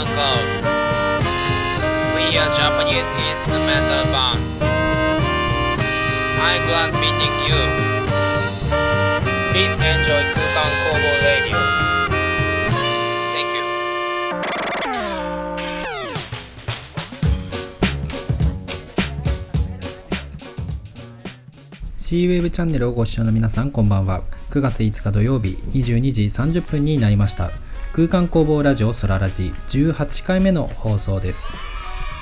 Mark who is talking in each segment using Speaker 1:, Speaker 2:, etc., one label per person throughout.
Speaker 1: One Code We are Japanese instrumental band I'm glad meeting you Please enjoy 空間工房 Radio Thank you
Speaker 2: C-Wave チャンネルをご視聴の皆さんこんばんは9月5日土曜日22時30分になりました空間工房ラジオソララジ18回目の放送です。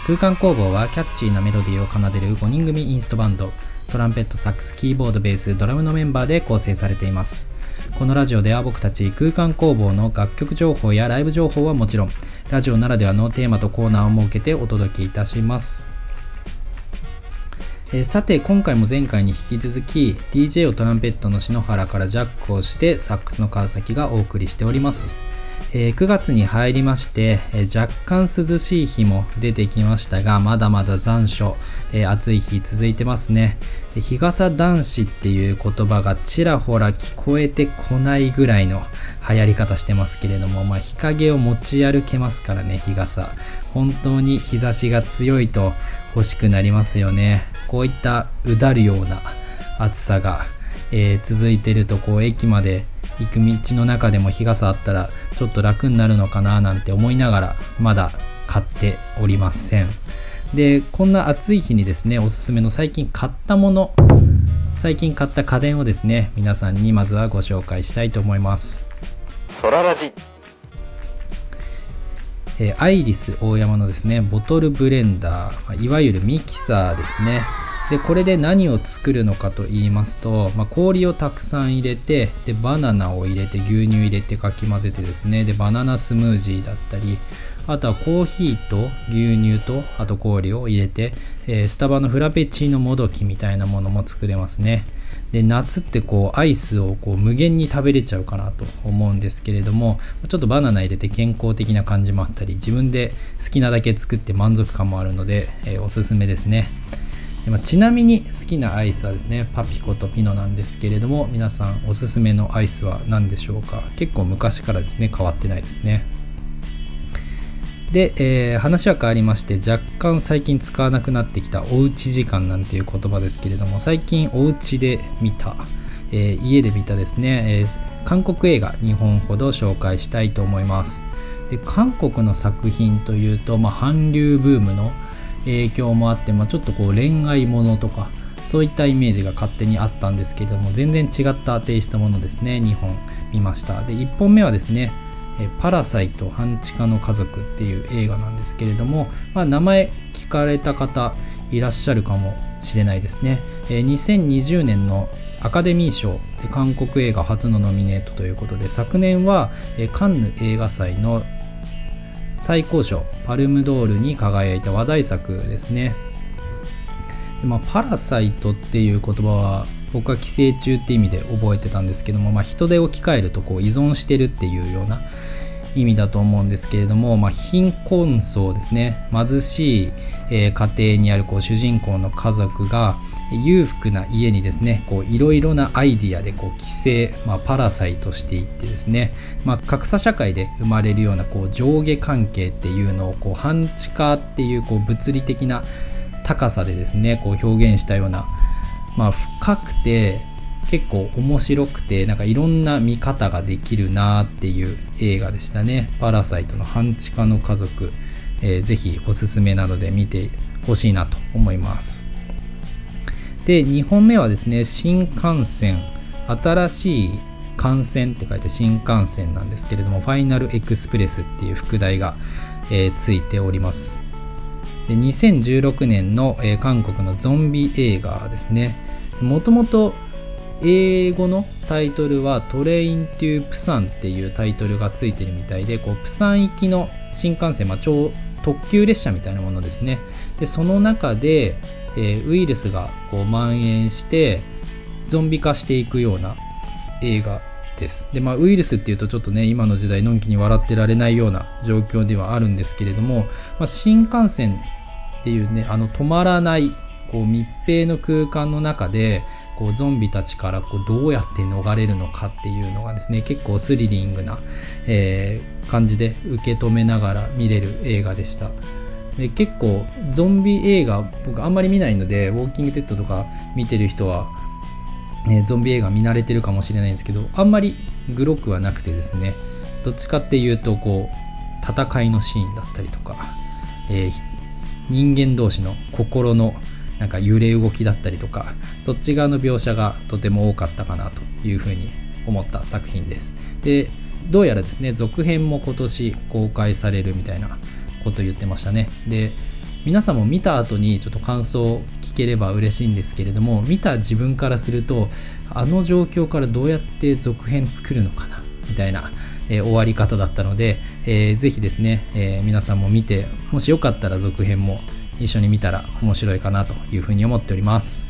Speaker 2: 空間工房はキャッチーなメロディーを奏でる5人組インストバンド。トランペットサックスキーボードベースドラムのメンバーで構成されています。このラジオでは僕たち空間工房の楽曲情報やライブ情報はもちろんラジオならではのテーマとコーナーを設けてお届けいたします。えさて今回も前回に引き続き DJ をトランペットの篠原からジャックをしてサックスの川崎がお送りしております、えー9月に入りまして、えー若干涼しい日も出てきましたがまだまだ残暑、えー暑い日続いてますね。日傘男子っていう言葉がちらほら聞こえてこないぐらいの流行り方してますけれども、まあ、日陰を持ち歩けますからね日傘。本当に日差しが強いと欲しくなりますよね。こういったうだるような暑さが、えー続いてるとこう駅まで行く道の中でも日傘あったらちょっと楽になるのかななんて思いながらまだ買っておりません。でこんな暑い日にですねおすすめの最近買ったもの最近買った家電をですね皆さんにまずはご紹介したいと思います。
Speaker 3: ソララジ。
Speaker 2: えーアイリス大山のですねボトルブレンダーまあいわゆるミキサーですねでこれで何を作るのかと言いますと、まあ、氷をたくさん入れてでバナナを入れて牛乳入れてかき混ぜてですね。でバナナスムージーだったりあとはコーヒーと牛乳とあと氷を入れて、えースタバのフラペチーノもどきみたいなものも作れますね。で夏ってこうアイスをこう無限に食べれちゃうかなと思うんですけれどもちょっとバナナ入れて健康的な感じもあったり自分で好きなだけ作って満足感もあるので、えーおすすめですね。でまあちなみに好きなアイスはですねパピコとピノなんですけれども皆さんおすすめのアイスは何でしょうか？結構昔からですね変わってないですね。で、えー話は変わりまして若干最近使わなくなってきたおうち時間なんていう言葉ですけれども最近おうちで見た、えー家で見たですね、えー韓国映画2本ほど紹介したいと思います。で韓国の作品というと、まあ、韓流ブームの影響もあって、まあ、ちょっとこう恋愛ものとかそういったイメージが勝手にあったんですけども全然違ったテイストものですね2本見ました。で1本目はですねパラサイト半地下の家族っていう映画なんですけれども、まあ、名前聞かれた方いらっしゃるかもしれないですね、2020年のアカデミー賞韓国映画初のノミネートということで昨年は、カンヌ映画祭の最高賞パルムドールに輝いた話題作ですね。でまあ、パラサイトっていう言葉は僕は寄生虫って意味で覚えてたんですけども、まあ、人手を置き換えるとこう依存してるっていうような意味だと思うんですけれども、まあ、貧困層ですね。貧しい、え家庭にあるこう主人公の家族が裕福な家にですねいろいろなアイディアでこう寄生、まあ、パラサイトしていってですね、まあ、格差社会で生まれるようなこう上下関係っていうのをこう半地下っていうこう物理的な高さでですねこう表現したような、まあ、深くて結構面白くてなんかいろんな見方ができるなっていう映画でしたね「パラサイトの半地下の家族」えーぜひおすすめなどで見てほしいなと思います。で2本目はですね新幹線。新しい幹線って書いて新幹線なんですけれどもファイナルエクスプレスっていう副題が、えーついております。で2016年の、えー韓国のゾンビ映画ですね。もともと英語のタイトルはトレイン・トゥ・プサンっていうタイトルがついてるみたいでこうプサン行きの新幹線、まあ、超特急列車みたいなものですね。でその中で、えーウイルスがこう蔓延してゾンビ化していくような映画です。で、まあ、ウイルスっていうとちょっとね今の時代のんきに笑ってられないような状況ではあるんですけれども、まあ、新幹線っていうねあの止まらないこう密閉の空間の中でこうゾンビたちからこうどうやって逃れるのかっていうのがですね結構スリリングな、えー感じで受け止めながら見れる映画でした。で結構ゾンビ映画僕あんまり見ないのでウォーキングデッドとか見てる人は、えーゾンビ映画見慣れてるかもしれないんですけどあんまりグロくはなくてですねどっちかっていうとこう戦いのシーンだったりとか、えー人間同士の心のなんか揺れ動きだったりとかそっち側の描写がとても多かったかなというふうに思った作品です。でどうやらですね続編も今年公開されるみたいなこと言ってましたね。で皆さんも見た後にちょっと感想を聞ければ嬉しいんですけれども見た自分からするとあの状況からどうやって続編作るのかなみたいな、えー終わり方だったので、えーぜひですね、えー皆さんも見てもしよかったら続編も一緒に見たら面白いかなというふうに思っております。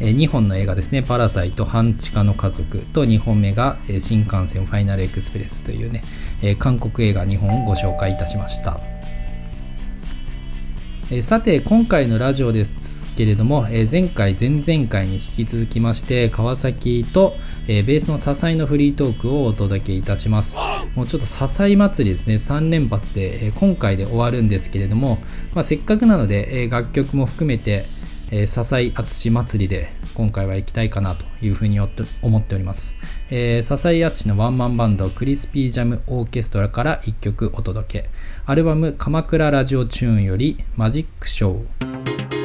Speaker 2: え2本の映画ですね「パラサイト半地下の家族」と2本目がえ新幹線ファイナルエクスプレスというね、え韓国映画2本をご紹介いたしました。えさて今回のラジオですけれども、え前回前々回に引き続きまして川崎と、えーベースの笹井のフリートークをお届けいたします。もうちょっと笹井祭りですね。3連発で、えー今回で終わるんですけれども、まあ、せっかくなので、えー楽曲も含めてえー、笹井敦祭りで今回は行きたいかなというふうに思っております、えー、笹井敦のワンマンバンドクリスピージャムオーケストラから1曲お届け。アルバム「鎌倉ラジオチューン」より「マジックショー」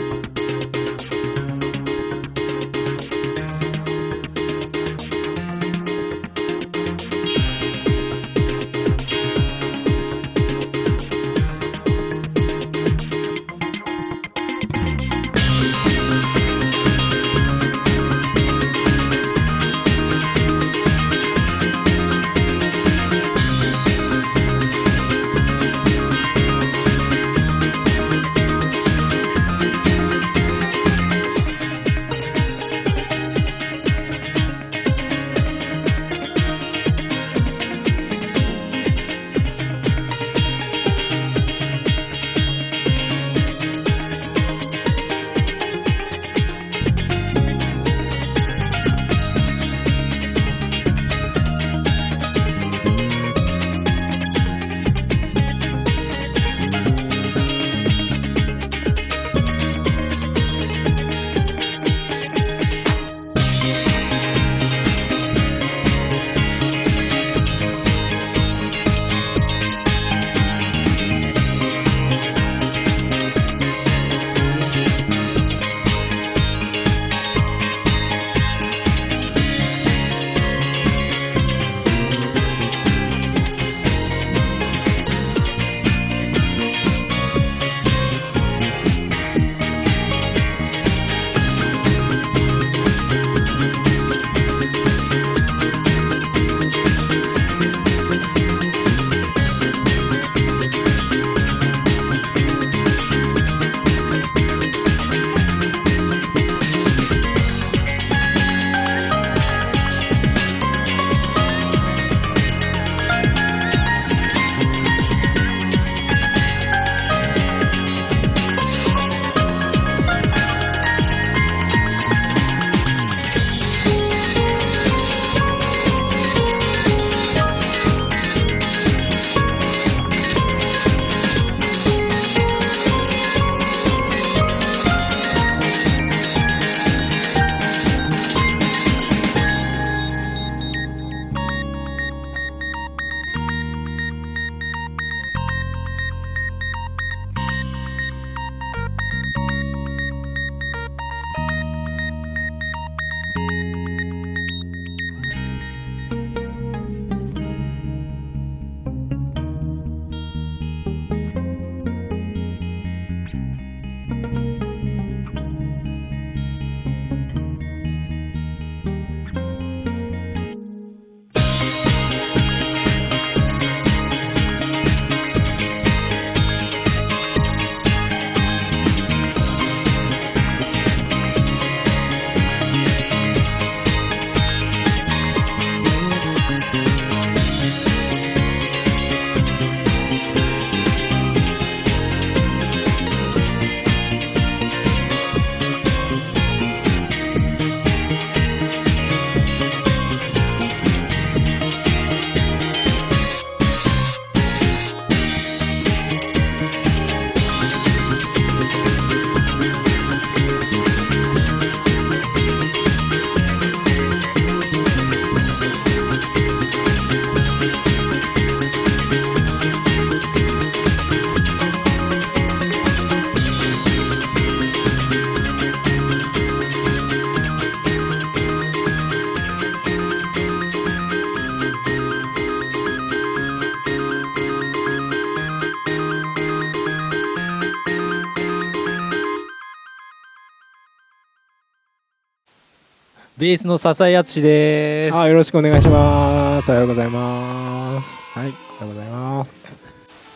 Speaker 2: ベースの笹井敦です。
Speaker 3: あよろしくお願いします。おはようございます。はい。おはようございます。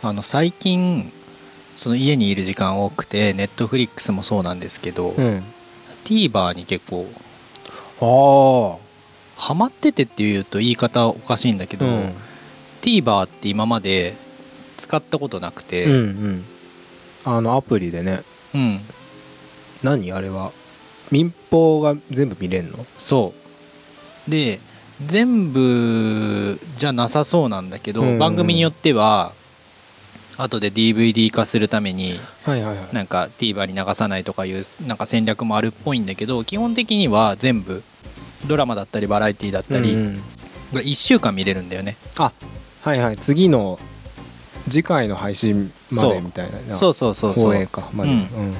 Speaker 2: あの最近その家にいる時間多くてネットフリックスもそうなんですけど、
Speaker 3: うん。
Speaker 2: TVer に結構
Speaker 3: あ
Speaker 2: ハマっててっていうと言い方おかしいんだけど、
Speaker 3: うん。
Speaker 2: TVer って今まで使ったことなくて、
Speaker 3: うんうん。あのアプリでね。
Speaker 2: うん。
Speaker 3: 何あれは？民放が全部見れんの？
Speaker 2: そう。で全部じゃなさそうなんだけど、
Speaker 3: うん。うん
Speaker 2: 番組によっては後で DVD 化するために
Speaker 3: はいはいはい。
Speaker 2: なんか TVer に流さないとかいうなんか戦略もあるっぽいんだけど基本的には全部ドラマだったりバラエティだったり
Speaker 3: うんうん。
Speaker 2: が1週間見れるんだよね、
Speaker 3: あはいはい。次の次回の配信ま
Speaker 2: そう
Speaker 3: でみたいな。
Speaker 2: そうそうそうそう。
Speaker 3: 放映かまで。
Speaker 2: うん。
Speaker 3: うん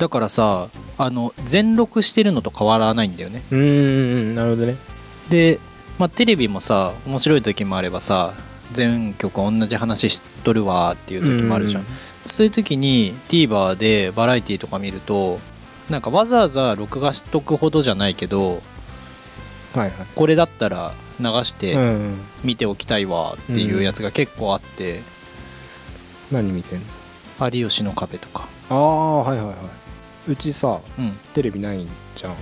Speaker 2: だからさあの全録してるのと変わらないんだよね。
Speaker 3: うんうんうん。なるほどね。
Speaker 2: で、まあ、テレビもさ面白い時もあればさ全曲同じ話しとるわっていう時もあるじゃん、
Speaker 3: うん
Speaker 2: そういう時に TVer でバラエティとか見るとなんかわざわざ録画しとくほどじゃないけど
Speaker 3: はいはい。
Speaker 2: これだったら流し
Speaker 3: うん
Speaker 2: て
Speaker 3: うん。
Speaker 2: 見ておきたいわっていうやつが結構あって。
Speaker 3: 何見てんの「
Speaker 2: 有吉の壁」とか。
Speaker 3: ああはいはいはいうちさ
Speaker 2: うん。
Speaker 3: テレビないんじゃん。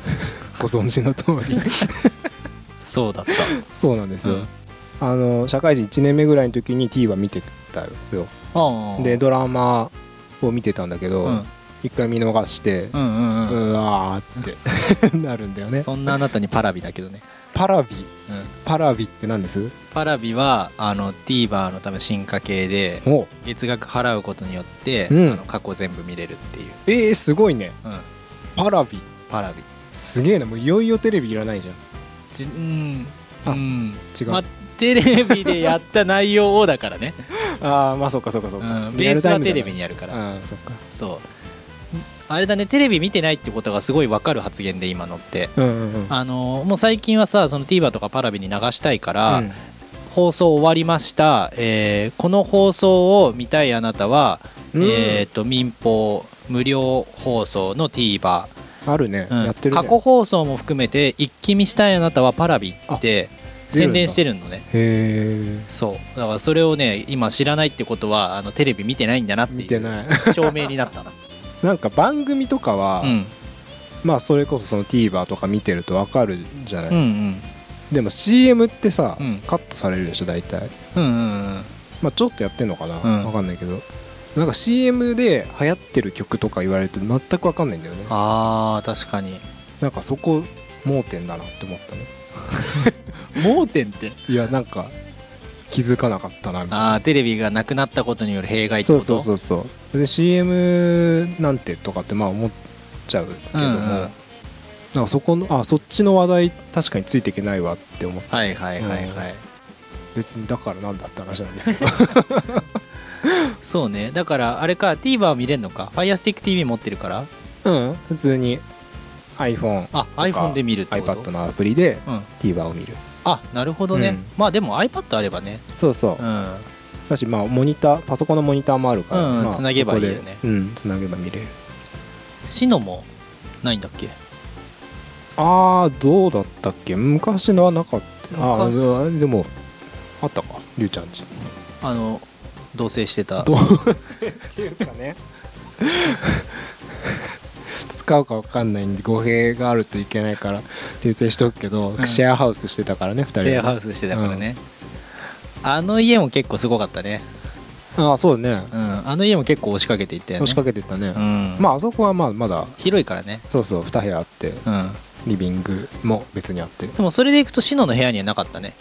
Speaker 3: ご存知の通り。
Speaker 2: そうだっ
Speaker 3: そうなんです
Speaker 2: た、
Speaker 3: よ、あの社会人1年目ぐらいの時に T は見てたよ。でドラマを見てたんだけど、
Speaker 2: うん。
Speaker 3: 一回見逃して
Speaker 2: うんうん
Speaker 3: う
Speaker 2: うん、
Speaker 3: わーって。なるんだよね。
Speaker 2: そんなあなたにパラビだけどね、
Speaker 3: パラビ。
Speaker 2: うん、
Speaker 3: パラビって何です？
Speaker 2: パラビはあの TVer の多分進化系で
Speaker 3: お。
Speaker 2: 月額払うことによって、
Speaker 3: うん。
Speaker 2: あの過去全部見れるっていう、
Speaker 3: えー、すごいね。
Speaker 2: うん、
Speaker 3: パラビ。
Speaker 2: パラビ。
Speaker 3: すげえな。もういよいよテレビいらないじゃん。
Speaker 2: じうん。
Speaker 3: あ
Speaker 2: うん。
Speaker 3: 違う、
Speaker 2: まあテレビでやった内容をだからね、
Speaker 3: ああまあそっかそっかそっ
Speaker 2: う
Speaker 3: か、
Speaker 2: ん、
Speaker 3: リアル
Speaker 2: ベースはテレビにやるから。
Speaker 3: ああそっか。
Speaker 2: そうあれだねテレビ見てないってことがすごい分かる発言で今のって。
Speaker 3: うんうんうん。
Speaker 2: あのもう最近はさその TVer とかパラビに流したいから、
Speaker 3: うん。
Speaker 2: 放送終わりました、えーこの放送を見たいあなたは、
Speaker 3: うん。
Speaker 2: えー、と民放無料放送の TVer、
Speaker 3: あるね、
Speaker 2: うん。
Speaker 3: やってるね。
Speaker 2: 過去放送も含めて一気見したいあなたはパラビって宣伝してるのね。
Speaker 3: へ
Speaker 2: そう。だからそれをね今知らないってことはあのテレビ見てないんだなっていう証明になったな
Speaker 3: なんか番組とかは、
Speaker 2: うん。
Speaker 3: まあそれこそその TVer とか見てるとわかるじゃない、
Speaker 2: うんうん。
Speaker 3: でも CM ってさ、
Speaker 2: うん。
Speaker 3: カットされるでしょ大体。
Speaker 2: うんうんうん。
Speaker 3: まあちょっとやってんのかな、
Speaker 2: うん。
Speaker 3: わかんないけど。なんか CM で流行ってる曲とか言われると全くわかんないんだよね。
Speaker 2: あー確かに。
Speaker 3: なんかそこ盲点だなって思ったね。
Speaker 2: 盲点って？
Speaker 3: いやなんか気づかなかったなみたいな。
Speaker 2: あーテレビがなくなったことによる弊害って
Speaker 3: そう
Speaker 2: こと？
Speaker 3: そうそうそうで CM なんてとかってまあ思っちゃうけども、
Speaker 2: うんうん。
Speaker 3: なんかそこのあそっちの話題確かについていけないわって思って。
Speaker 2: はいはいはいはい、
Speaker 3: 別にだからなんだって話なんですけど。
Speaker 2: そうね。だからあれか TVer 見れんのか？FirestickTV 持ってるから？
Speaker 3: うん。普通に iPhone
Speaker 2: あ iPhone で見るってこと
Speaker 3: ？iPad のアプリで
Speaker 2: うん。
Speaker 3: TVer を見る
Speaker 2: あなるほどね、
Speaker 3: うん。
Speaker 2: まあでも iPad あればね。
Speaker 3: そうそう。
Speaker 2: うん。
Speaker 3: だしまあモニターパソコンのモニターもあるから、まあ
Speaker 2: うんつなげばいいよね。
Speaker 3: うんつなげば見れる。
Speaker 2: シノもないんだっけ？
Speaker 3: ああどうだったっけ？昔のはなかった。ああでもあったか。りゅうちゃんち。
Speaker 2: あの同棲してた。
Speaker 3: どうっていうかね使うかわかんないんで語弊があるといけないから訂正しとくけど、
Speaker 2: うん。
Speaker 3: シェアハウスしてたからね2人
Speaker 2: シェアハ
Speaker 3: ウ
Speaker 2: ウスしてたからね、あの家も結構すごかったね。
Speaker 3: スああそうだね。
Speaker 2: うん。あの家も結構押しかけていったよね。
Speaker 3: 押しかけてったね、
Speaker 2: うん。
Speaker 3: まああそこはまあまだ。
Speaker 2: 広いからね。
Speaker 3: そうそう2部屋あって
Speaker 2: うん。
Speaker 3: リビングも別にあって。
Speaker 2: でもそれでいくとシノの部屋にはなかったね。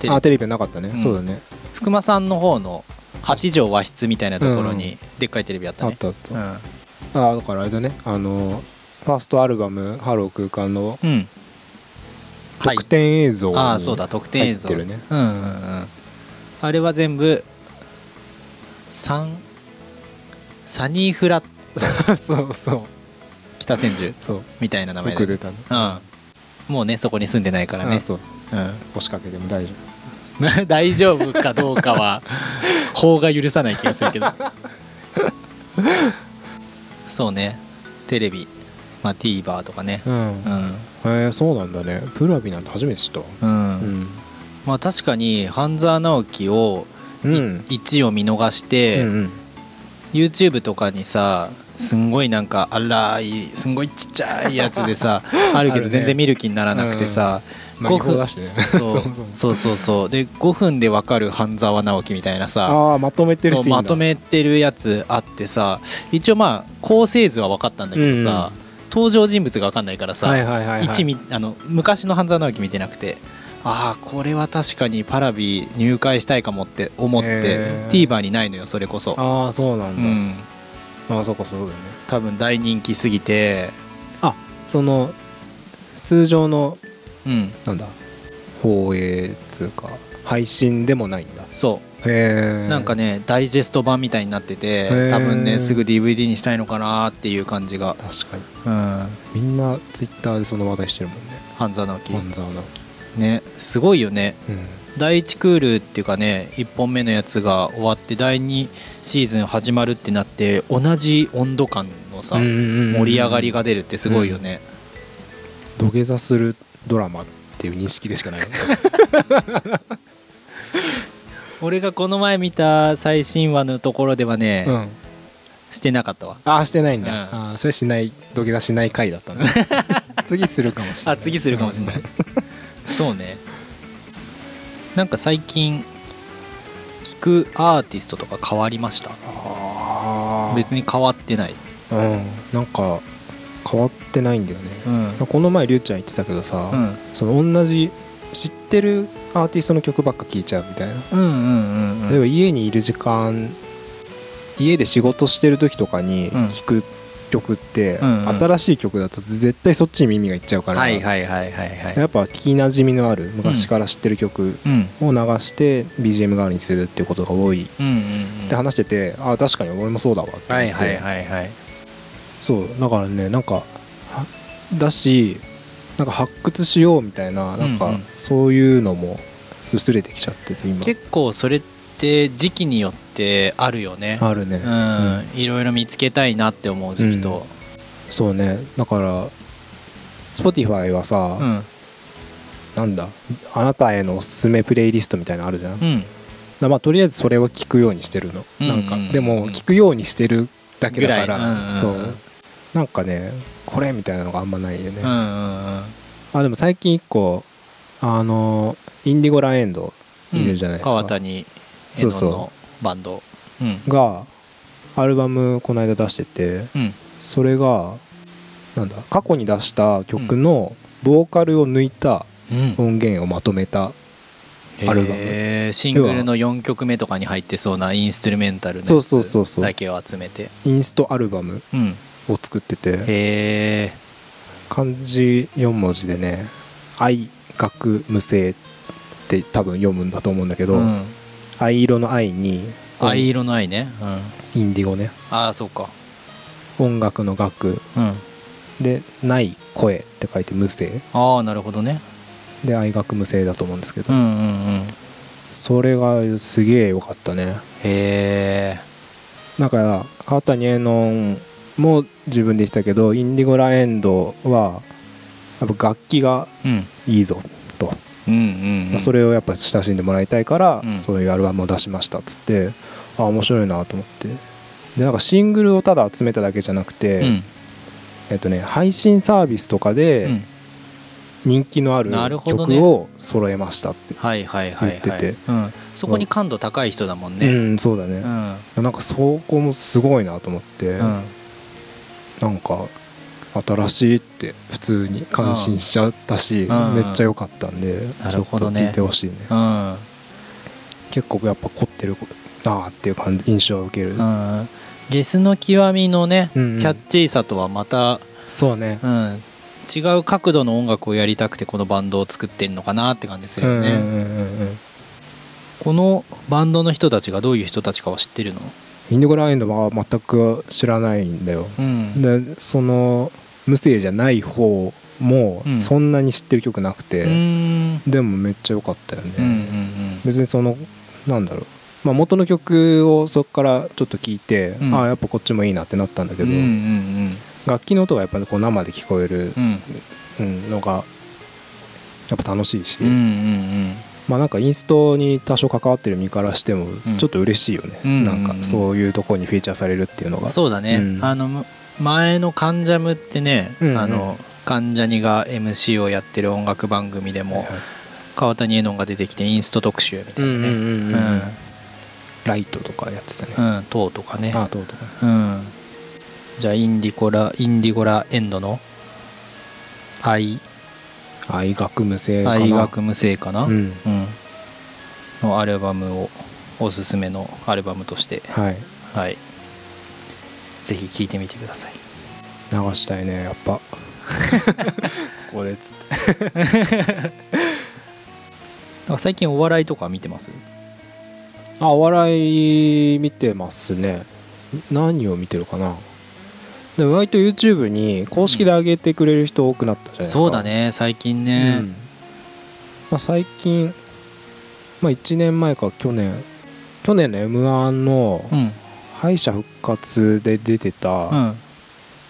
Speaker 2: テレビ。
Speaker 3: あテレビなかったね、
Speaker 2: うん。
Speaker 3: そうだね。
Speaker 2: 福間さんの方の8畳和室みたいなところにでっかいテレビあったね。
Speaker 3: あったあった、
Speaker 2: うん
Speaker 3: ああだからあれだね。あのファーストアルバム「ハロー空間」の
Speaker 2: うん。はい
Speaker 3: 特典映像に
Speaker 2: ああそうだ。特典映像。
Speaker 3: 入ってるね。
Speaker 2: うんうんうん。あれは全部サンサニーフラッ
Speaker 3: そうそう。
Speaker 2: 北千住。
Speaker 3: そう。
Speaker 2: みたいな名前で
Speaker 3: 僕出たの
Speaker 2: うん。もうねそこに住んでないからね。
Speaker 3: あそう。
Speaker 2: うん。
Speaker 3: 押しかけても大丈
Speaker 2: 大丈夫かどうかは 法が許さない気がするけどそうね。テレビ。まあ、TVer とかね。
Speaker 3: うん。
Speaker 2: うん。
Speaker 3: へえそうなんだね。プラビなんて初めて知ったわ。
Speaker 2: うん、
Speaker 3: うん。
Speaker 2: まあ確かに半沢直樹を
Speaker 3: うんうん。
Speaker 2: 1を見逃して、
Speaker 3: うん
Speaker 2: YouTube とかにさすんごいなんか荒いすんごいちっちゃいやつでさ あるけど全然見る気にならなくてさ、
Speaker 3: まあ違法だしね。
Speaker 2: そう。そうそうで5分でわかる半沢直樹みたいなさ。
Speaker 3: まとめてる
Speaker 2: まとめてるやつあってさ一応まあ構成図は分かったんだけどさ、登場人物が分かんないからさ、
Speaker 3: はいはいはいはい。
Speaker 2: 一みあの昔の半沢直樹見てなくてああこれは確かにパラビ入会したいかもって思って TVer にないのよそれこそ。
Speaker 3: ああそうな
Speaker 2: うん。ん
Speaker 3: だ、ああそうかそうだよね。
Speaker 2: 多分大人気すぎて。
Speaker 3: その通常の
Speaker 2: うん。
Speaker 3: なんだ放映つうか配信でもないんだ。
Speaker 2: そう。なんかねダイジェスト版みたいになってて
Speaker 3: ー。
Speaker 2: 多分ねすぐ DVD にしたいのかなっていう感じが。
Speaker 3: 確かに。
Speaker 2: うん。
Speaker 3: みんなツイッターでその話題してるもんね。
Speaker 2: 半沢直樹。
Speaker 3: 半沢直
Speaker 2: ねすごいよね。
Speaker 3: 樹うん。
Speaker 2: 第1クールっていうかね1本目のやつが終わって第2シーズン始まるってなって同じ温度感のさ盛
Speaker 3: 盛
Speaker 2: り上がりが出るってすごいよね、
Speaker 3: 土下座するドラマっていう認識でしかない
Speaker 2: 俺がこの前見た最新話のところではね、
Speaker 3: うん。
Speaker 2: してなかったわ。
Speaker 3: ああしてないんだ、
Speaker 2: うん。
Speaker 3: ああそれしない土下座しない回だったね 次するかもしれない。
Speaker 2: あ次するかもしれない、そうね。なんか最近聞くアーティストとか変わりました？
Speaker 3: あ
Speaker 2: 別に変わってない。
Speaker 3: うん。なんか変わってないんだよね、
Speaker 2: うん。
Speaker 3: この前りゅうちゃん言ってたけどさ、
Speaker 2: うん。
Speaker 3: その同じ知ってるアーティストの曲ばっか聴いちゃうみたいな、
Speaker 2: うんうんうんうん
Speaker 3: 例えば家にいる時間家で仕事してる時とかに
Speaker 2: うん。
Speaker 3: 聴く曲って、新しい曲だと絶対そっちに耳がいっちゃうから、やっぱ聞きなじみのある昔から知ってる曲
Speaker 2: うん。
Speaker 3: を流して BGM 代わりにするっていうことが多い。って話してて、ああ確かに俺もそうだわって思って、
Speaker 2: はいはいはいはい。
Speaker 3: そうだからねなんかはだしなんか発掘しようみたいななんかそういうのも薄れてきちゃってて今。
Speaker 2: 結構それって時期によってあるよね。
Speaker 3: あるね、
Speaker 2: うん、いろいろ見つけたいなって思う時期と。
Speaker 3: そうね。だから Spotify はさ、
Speaker 2: うん。
Speaker 3: なんだ？あなたへのおすすめプレイリストみたいなのあるじゃん、
Speaker 2: うん。
Speaker 3: らまあとりあえずそれを聞くようにしてるの、
Speaker 2: うん
Speaker 3: なんか
Speaker 2: うん。
Speaker 3: でも聞くようにしてるだけだから、
Speaker 2: うんうんうん
Speaker 3: そう。なんかねこれみたいなのがあんまないよね、
Speaker 2: うんうんうん。
Speaker 3: あでも最近一個あのインディゴラエンドいるじゃないですか、
Speaker 2: 川谷。絵
Speaker 3: そうそう。
Speaker 2: 音のバンド。うん。
Speaker 3: がアルバムこの間出してて
Speaker 2: うん。
Speaker 3: それがなんだ過去に出した曲のボーカルを抜いた
Speaker 2: うん。
Speaker 3: 音源をまとめたアルバム。
Speaker 2: へーシングルの4曲目とかに入ってそうなインストゥルメンタルの
Speaker 3: そう
Speaker 2: や
Speaker 3: そうそうそう。
Speaker 2: つだけを集めて。
Speaker 3: インストアルバム
Speaker 2: うん。
Speaker 3: を作ってて。
Speaker 2: へえ
Speaker 3: 漢字4文字でね「愛学無声」って多分読むんだと思うんだけど、
Speaker 2: うん
Speaker 3: 藍色の愛に
Speaker 2: 藍色の愛ね。うん。
Speaker 3: インディゴね。
Speaker 2: ああそうか。
Speaker 3: 音楽の楽。
Speaker 2: うん。
Speaker 3: で「ない声」って書いて無声。
Speaker 2: ああなるほどね。
Speaker 3: で愛学無声だと思うんですけど、
Speaker 2: うんうんうん。
Speaker 3: それがすげえ良かったね。
Speaker 2: へえ
Speaker 3: だから川谷絵音も自分で言ってたけどインディゴラエンドはやっぱ楽器が
Speaker 2: うん。
Speaker 3: いいぞまあそれをやっぱ親しんでもらいたいから、
Speaker 2: うん。
Speaker 3: そういうアルバムを出しましたっつってあ面白いなと思って。でなんかシングルをただ集めただけじゃなくて、
Speaker 2: うん。
Speaker 3: えっとね配信サービスとか
Speaker 2: う
Speaker 3: で
Speaker 2: ん。
Speaker 3: 人気のある曲を揃えましたって、
Speaker 2: はいはいはいはい。
Speaker 3: 言ってて。
Speaker 2: うん、そこに感度高い人だもんね。
Speaker 3: うんそうだね。
Speaker 2: う、ん。
Speaker 3: なんかそこもすごいなと思って、
Speaker 2: うん。
Speaker 3: なんか新しいって普通に感心しちゃったし、
Speaker 2: うん。
Speaker 3: めっちゃ良かったんで
Speaker 2: なるほどね。
Speaker 3: ちょっと聞いてほしいね。
Speaker 2: うん。
Speaker 3: 結構やっぱ凝ってるなあっていう感じ印象を受ける、
Speaker 2: うん。ゲスの極みのね、
Speaker 3: うんうん。
Speaker 2: キャッチーさとはまた、
Speaker 3: そうね。
Speaker 2: うん、違う角度の音楽をやりたくてこのバンドを作ってんのかなって感じするよね、
Speaker 3: うんうんうんうんうん。
Speaker 2: このバンドの人たちがどういう人たちかは知ってるの？
Speaker 3: インディゴラエンドは全く知らないんだよ。
Speaker 2: うん。
Speaker 3: でその無声じゃない方も
Speaker 2: うん。
Speaker 3: そんなに知ってる曲なくて、
Speaker 2: うーん。
Speaker 3: でもめっちゃ良かったよね、
Speaker 2: うんうん
Speaker 3: 別にそのなんだろう、まあ、元の曲をそこからちょっと聞いて、
Speaker 2: うん。
Speaker 3: ああやっぱこっちもいいなってなったんだけど、
Speaker 2: うんうんうん。うん
Speaker 3: 楽器の音がやっぱこう生で聞こえる
Speaker 2: う、ん。
Speaker 3: うん、のがやっぱ楽しいし、
Speaker 2: うんうん
Speaker 3: まあなんかインストに多少関わってる身からしても
Speaker 2: ん。
Speaker 3: ちょっと嬉しいよね、
Speaker 2: うん
Speaker 3: なんかそういうところにフィーチャーされるっていうのが。
Speaker 2: うんそうだね、
Speaker 3: うん。
Speaker 2: あのむ前の「関ジャム」ってね、
Speaker 3: うんうん。
Speaker 2: あの関ジャニが MC をやってる音楽番組でも、
Speaker 3: はいはい。
Speaker 2: 川谷絵音が出てきてインスト特集みたいなね。
Speaker 3: ライトとかやってたね、
Speaker 2: うん塔とかね。
Speaker 3: ああどうとか。
Speaker 2: うん。じゃあインディコラインディゴラエンドの愛。
Speaker 3: 愛学無声かな。
Speaker 2: 愛学無声かな、
Speaker 3: うん。
Speaker 2: うん。のアルバムをおすすめのアルバムとして。
Speaker 3: はい。
Speaker 2: はいぜひ聴いてみてください。
Speaker 3: 流したいねやっぱ。ここでつって。
Speaker 2: なんか最近お笑いとか見てます？
Speaker 3: あお笑い見てますね。何を見てるかな。でも割と YouTube に公式で上げてくれる人多くなったじゃないですか、
Speaker 2: そうだね最近ね、
Speaker 3: うん。まあ、最近、まあ、1年前か去年。去年の m 1の
Speaker 2: うん
Speaker 3: 敗者復活で出て
Speaker 2: う
Speaker 3: た
Speaker 2: ん。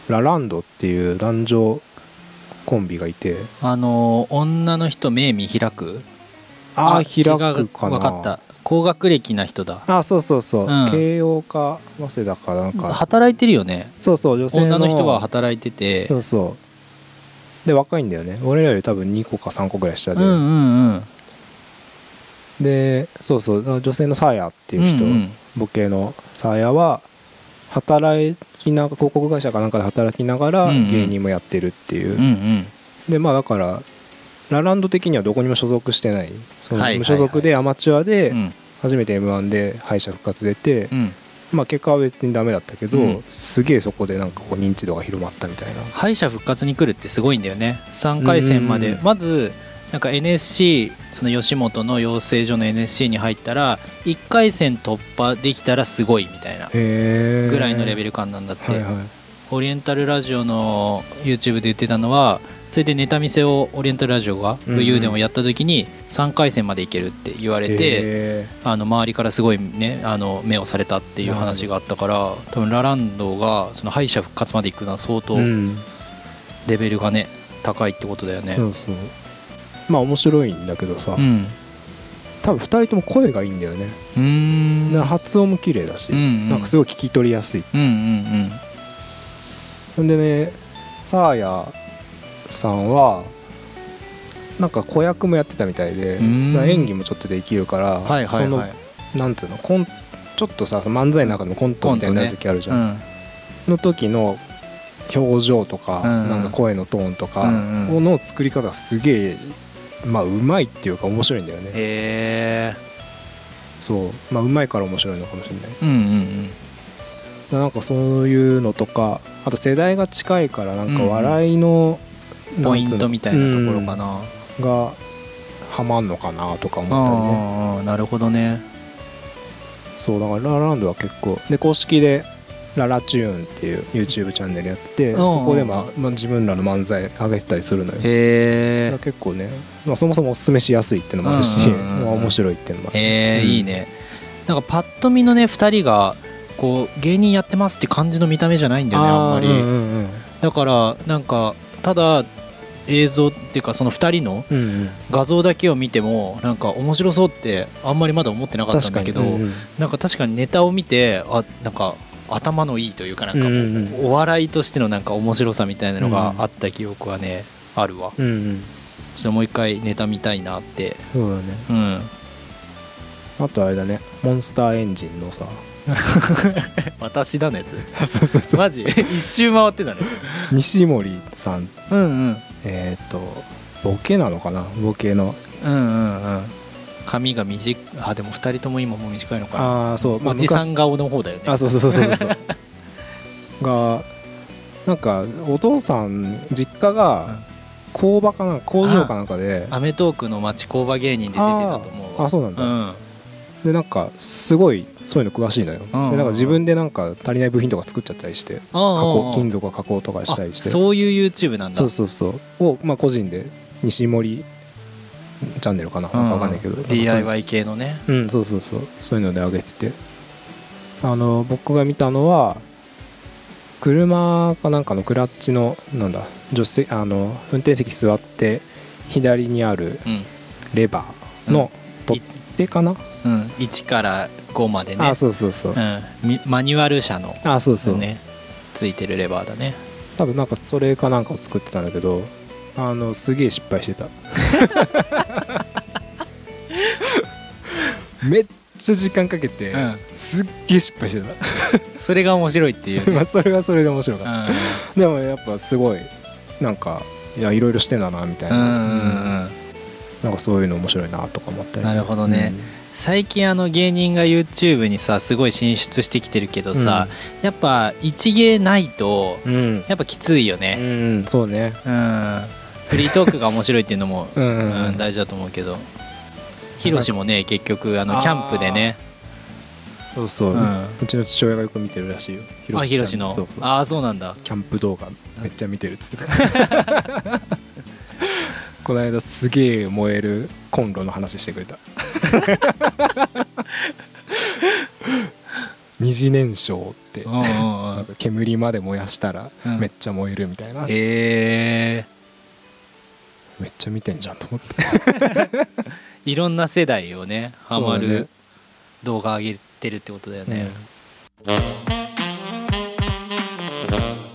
Speaker 3: ラランドっていう男女コンビがいて。
Speaker 2: あのー女の人目見開く？
Speaker 3: ああ開くかな。
Speaker 2: 分かった。高学歴な人だ。
Speaker 3: あそうそうそう、
Speaker 2: うん。
Speaker 3: 慶応か早稲田かなんか。
Speaker 2: 働いてるよね。
Speaker 3: そうそう女性の。
Speaker 2: 女の人は働いてて。
Speaker 3: そうそう。で若いんだよね。俺らより多分2個か3個ぐらい下で、
Speaker 2: うんうんうん。
Speaker 3: でそうそう女性のサーヤっていう人、
Speaker 2: うんうん
Speaker 3: ボケのサーヤは働きな広告会社かなんかで働きながら芸人もやってるっていう、
Speaker 2: うんうん。
Speaker 3: でまあだからラランド的にはどこにも所属してない。その無所属でアマチュアで
Speaker 2: うん。
Speaker 3: 初めて m 1で敗者復活出て、
Speaker 2: うん。
Speaker 3: まあ結果は別にダメだったけど、
Speaker 2: うん。
Speaker 3: すげえそこでなんかこう認知度が広まったみたいな。
Speaker 2: 敗者復活に来るってすごいんだよね。3回戦まで。
Speaker 3: うん。
Speaker 2: まずなんか NSC その吉本の養成所の NSC に入ったら1回戦突破できたらすごいみたいなぐらいのレベル感なんだって、
Speaker 3: はいはい。
Speaker 2: オリエンタルラジオの YouTube で言ってたのはそれでネタ見せをオリエンタルラジオが
Speaker 3: うん
Speaker 2: 武勇伝をやった時に3回戦までいけるって言われて、
Speaker 3: へ
Speaker 2: あの周りからすごいねあの目をされたっていう話があったから多分ラランドがその敗者復活まで行くのは相当レベルがね高いってことだよね。
Speaker 3: そうそうまあ面白いんだけどさ、
Speaker 2: うん。
Speaker 3: 多分2人とも声がいいんだよね、
Speaker 2: うーん。
Speaker 3: で発音も綺麗だし、
Speaker 2: うんうん。
Speaker 3: なんかすごい聞き取りやすい。
Speaker 2: うんうん
Speaker 3: ほんでねサーヤさんはなんか子役もやってたみたいで演技もちょっとできるから、
Speaker 2: うんはいはい。
Speaker 3: その
Speaker 2: はい
Speaker 3: なんつうのコンちょっとさ漫才の中でもコントみたいになる時あるじゃん、
Speaker 2: うん。
Speaker 3: の時の表情とか、
Speaker 2: うん。
Speaker 3: なんか声のトーンとかの作り方がすげえまあうまいっていうか面白いんだよね。
Speaker 2: へえ
Speaker 3: そう。まあうまいから面白いのかもしれない。
Speaker 2: うんうん
Speaker 3: なんかそういうのとかあと世代が近いからなんか
Speaker 2: うんうん。
Speaker 3: 笑いの、
Speaker 2: うんポイントみたいなところかな、
Speaker 3: うん。がハマんのかなとか思ったりね。
Speaker 2: ああなるほどね。
Speaker 3: そうだからララランドは結構。で公式でララチューンっていう YouTube チャンネルやってそこで、まあまあ、自分らの漫才上げてたりするのよ。
Speaker 2: へ
Speaker 3: 結構ね、まあ、そもそもおすすめしやすいっていうのもあるし、まあ、面白いっていうのもある。
Speaker 2: えへえ、
Speaker 3: うん。
Speaker 2: いいね。なんかパッと見のね2人がこう芸人やってますって感じの見た目じゃないんだよねあんまり、
Speaker 3: ーうんうん。
Speaker 2: だからなんかただ映像っていうかその2人の画像だけを見てもなんか面白そうってあんまりまだ思ってなかったんだけど、
Speaker 3: うんうん。
Speaker 2: なんか確かにネタを見てあなんか頭のいいというかなんか
Speaker 3: うんうんうん。
Speaker 2: お笑いとしてのなんか面白さみたいなのがあった記憶はねあるわ。
Speaker 3: うんうん。
Speaker 2: ちょっともう一回ネタ見たいなって。
Speaker 3: そうだね。
Speaker 2: うん。
Speaker 3: あとあれだね。モンスターエンジンのさ。
Speaker 2: 私だのやつ。
Speaker 3: そうそうそう。
Speaker 2: マジ？一周回ってたね。
Speaker 3: 西森さん。
Speaker 2: うんうん。
Speaker 3: えっ、とボケなのかな？ボケの。
Speaker 2: うんうんうん髪が短いあでも2人とも今もう短いのかな。
Speaker 3: ああそう、
Speaker 2: おじさん顔の方だよね。
Speaker 3: あそうそうそうそう。そうがなんかお父さん実家が工場かな工場かなんかで
Speaker 2: アメトークの町工場芸人で出てたと思うわ。
Speaker 3: あそうなんだ、
Speaker 2: うん。
Speaker 3: でなんかすごいそういうの詳しいのよ、
Speaker 2: うん。
Speaker 3: でなんか自分でなんか足りない部品とか作っちゃったりして加工金属が加工とかしたりして。
Speaker 2: あそういう YouTube なんだ。
Speaker 3: そうそうそう。を、まあ、個人で西森チャンネルかな？なん。かわかんないけど、
Speaker 2: DIY 系のね。
Speaker 3: うんそうそうそう。そういうので上げてて。あの僕が見たのは車かなんかのクラッチのなんだ助手席あの運転席座って左にある
Speaker 4: うん。
Speaker 3: レバーの取っ手かな、
Speaker 4: うん、1から5までね。
Speaker 3: あそうそうそう、
Speaker 4: うん、みマニュアル車の
Speaker 3: あそうそう、
Speaker 4: ねついてるレバーだね。
Speaker 3: 多分なんかそれかなんかを作ってたんだけどあのすげえ失敗してた。めっちゃ時間かけて、
Speaker 4: うん。
Speaker 3: すっげえ失敗してた。
Speaker 4: それが面白いっていう、
Speaker 3: まあ
Speaker 4: ね、
Speaker 3: それはそれで面白かった、
Speaker 4: う
Speaker 3: でもやっぱすごいなんかいやいろいろしてんだなみたいな、
Speaker 4: んうんうん
Speaker 3: うん。
Speaker 4: うん。
Speaker 3: なんかそういうの面白いなとか思ったり。
Speaker 4: なるほどね。最近あの芸人が YouTube にさすごい進出してきてるけどさ、やっぱ一芸ないと
Speaker 3: うん、うん
Speaker 4: やっぱきついよ
Speaker 3: う
Speaker 4: ね
Speaker 3: んそうね。
Speaker 4: うん、フリートークが面白いっていうのも、
Speaker 3: うん
Speaker 4: 大事だと思うけど。ヒロシもね結局あのキャンプでね。
Speaker 3: そうそう、
Speaker 4: う
Speaker 3: うんちの父親がよく見てるらしいよ。
Speaker 4: あヒロシの
Speaker 3: ちゃんそうそう。
Speaker 4: ああそうなんだ。
Speaker 3: キャンプ動画。めっちゃ見てるっつってた。この間すげえ燃えるコンロの話してくれた。二次燃焼って。煙まで燃やしたら
Speaker 4: うん。
Speaker 3: めっちゃ燃えるみたいな、
Speaker 4: へえ
Speaker 3: めっちゃ見てんじゃんと思って。
Speaker 4: いろんな世代をねハマる動画上げてるってことだよね。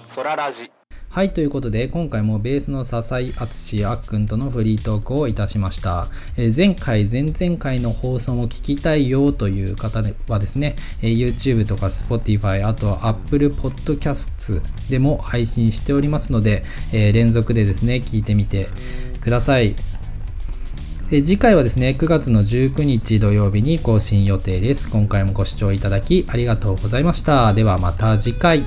Speaker 1: ソララジ。
Speaker 2: はい、ということで、今回もベースの笹井敦あっくんとのフリートークをいたしました。えー前回、前々回の放送も聞きたいよという方はですね、えー YouTube とか Spotify、あとは Apple Podcasts でも配信しておりますので、えー連続でですね、聞いてみてください。え次回はですね、9月の19日土曜日に更新予定です。今回もご視聴いただきありがとうございました。ではまた次回。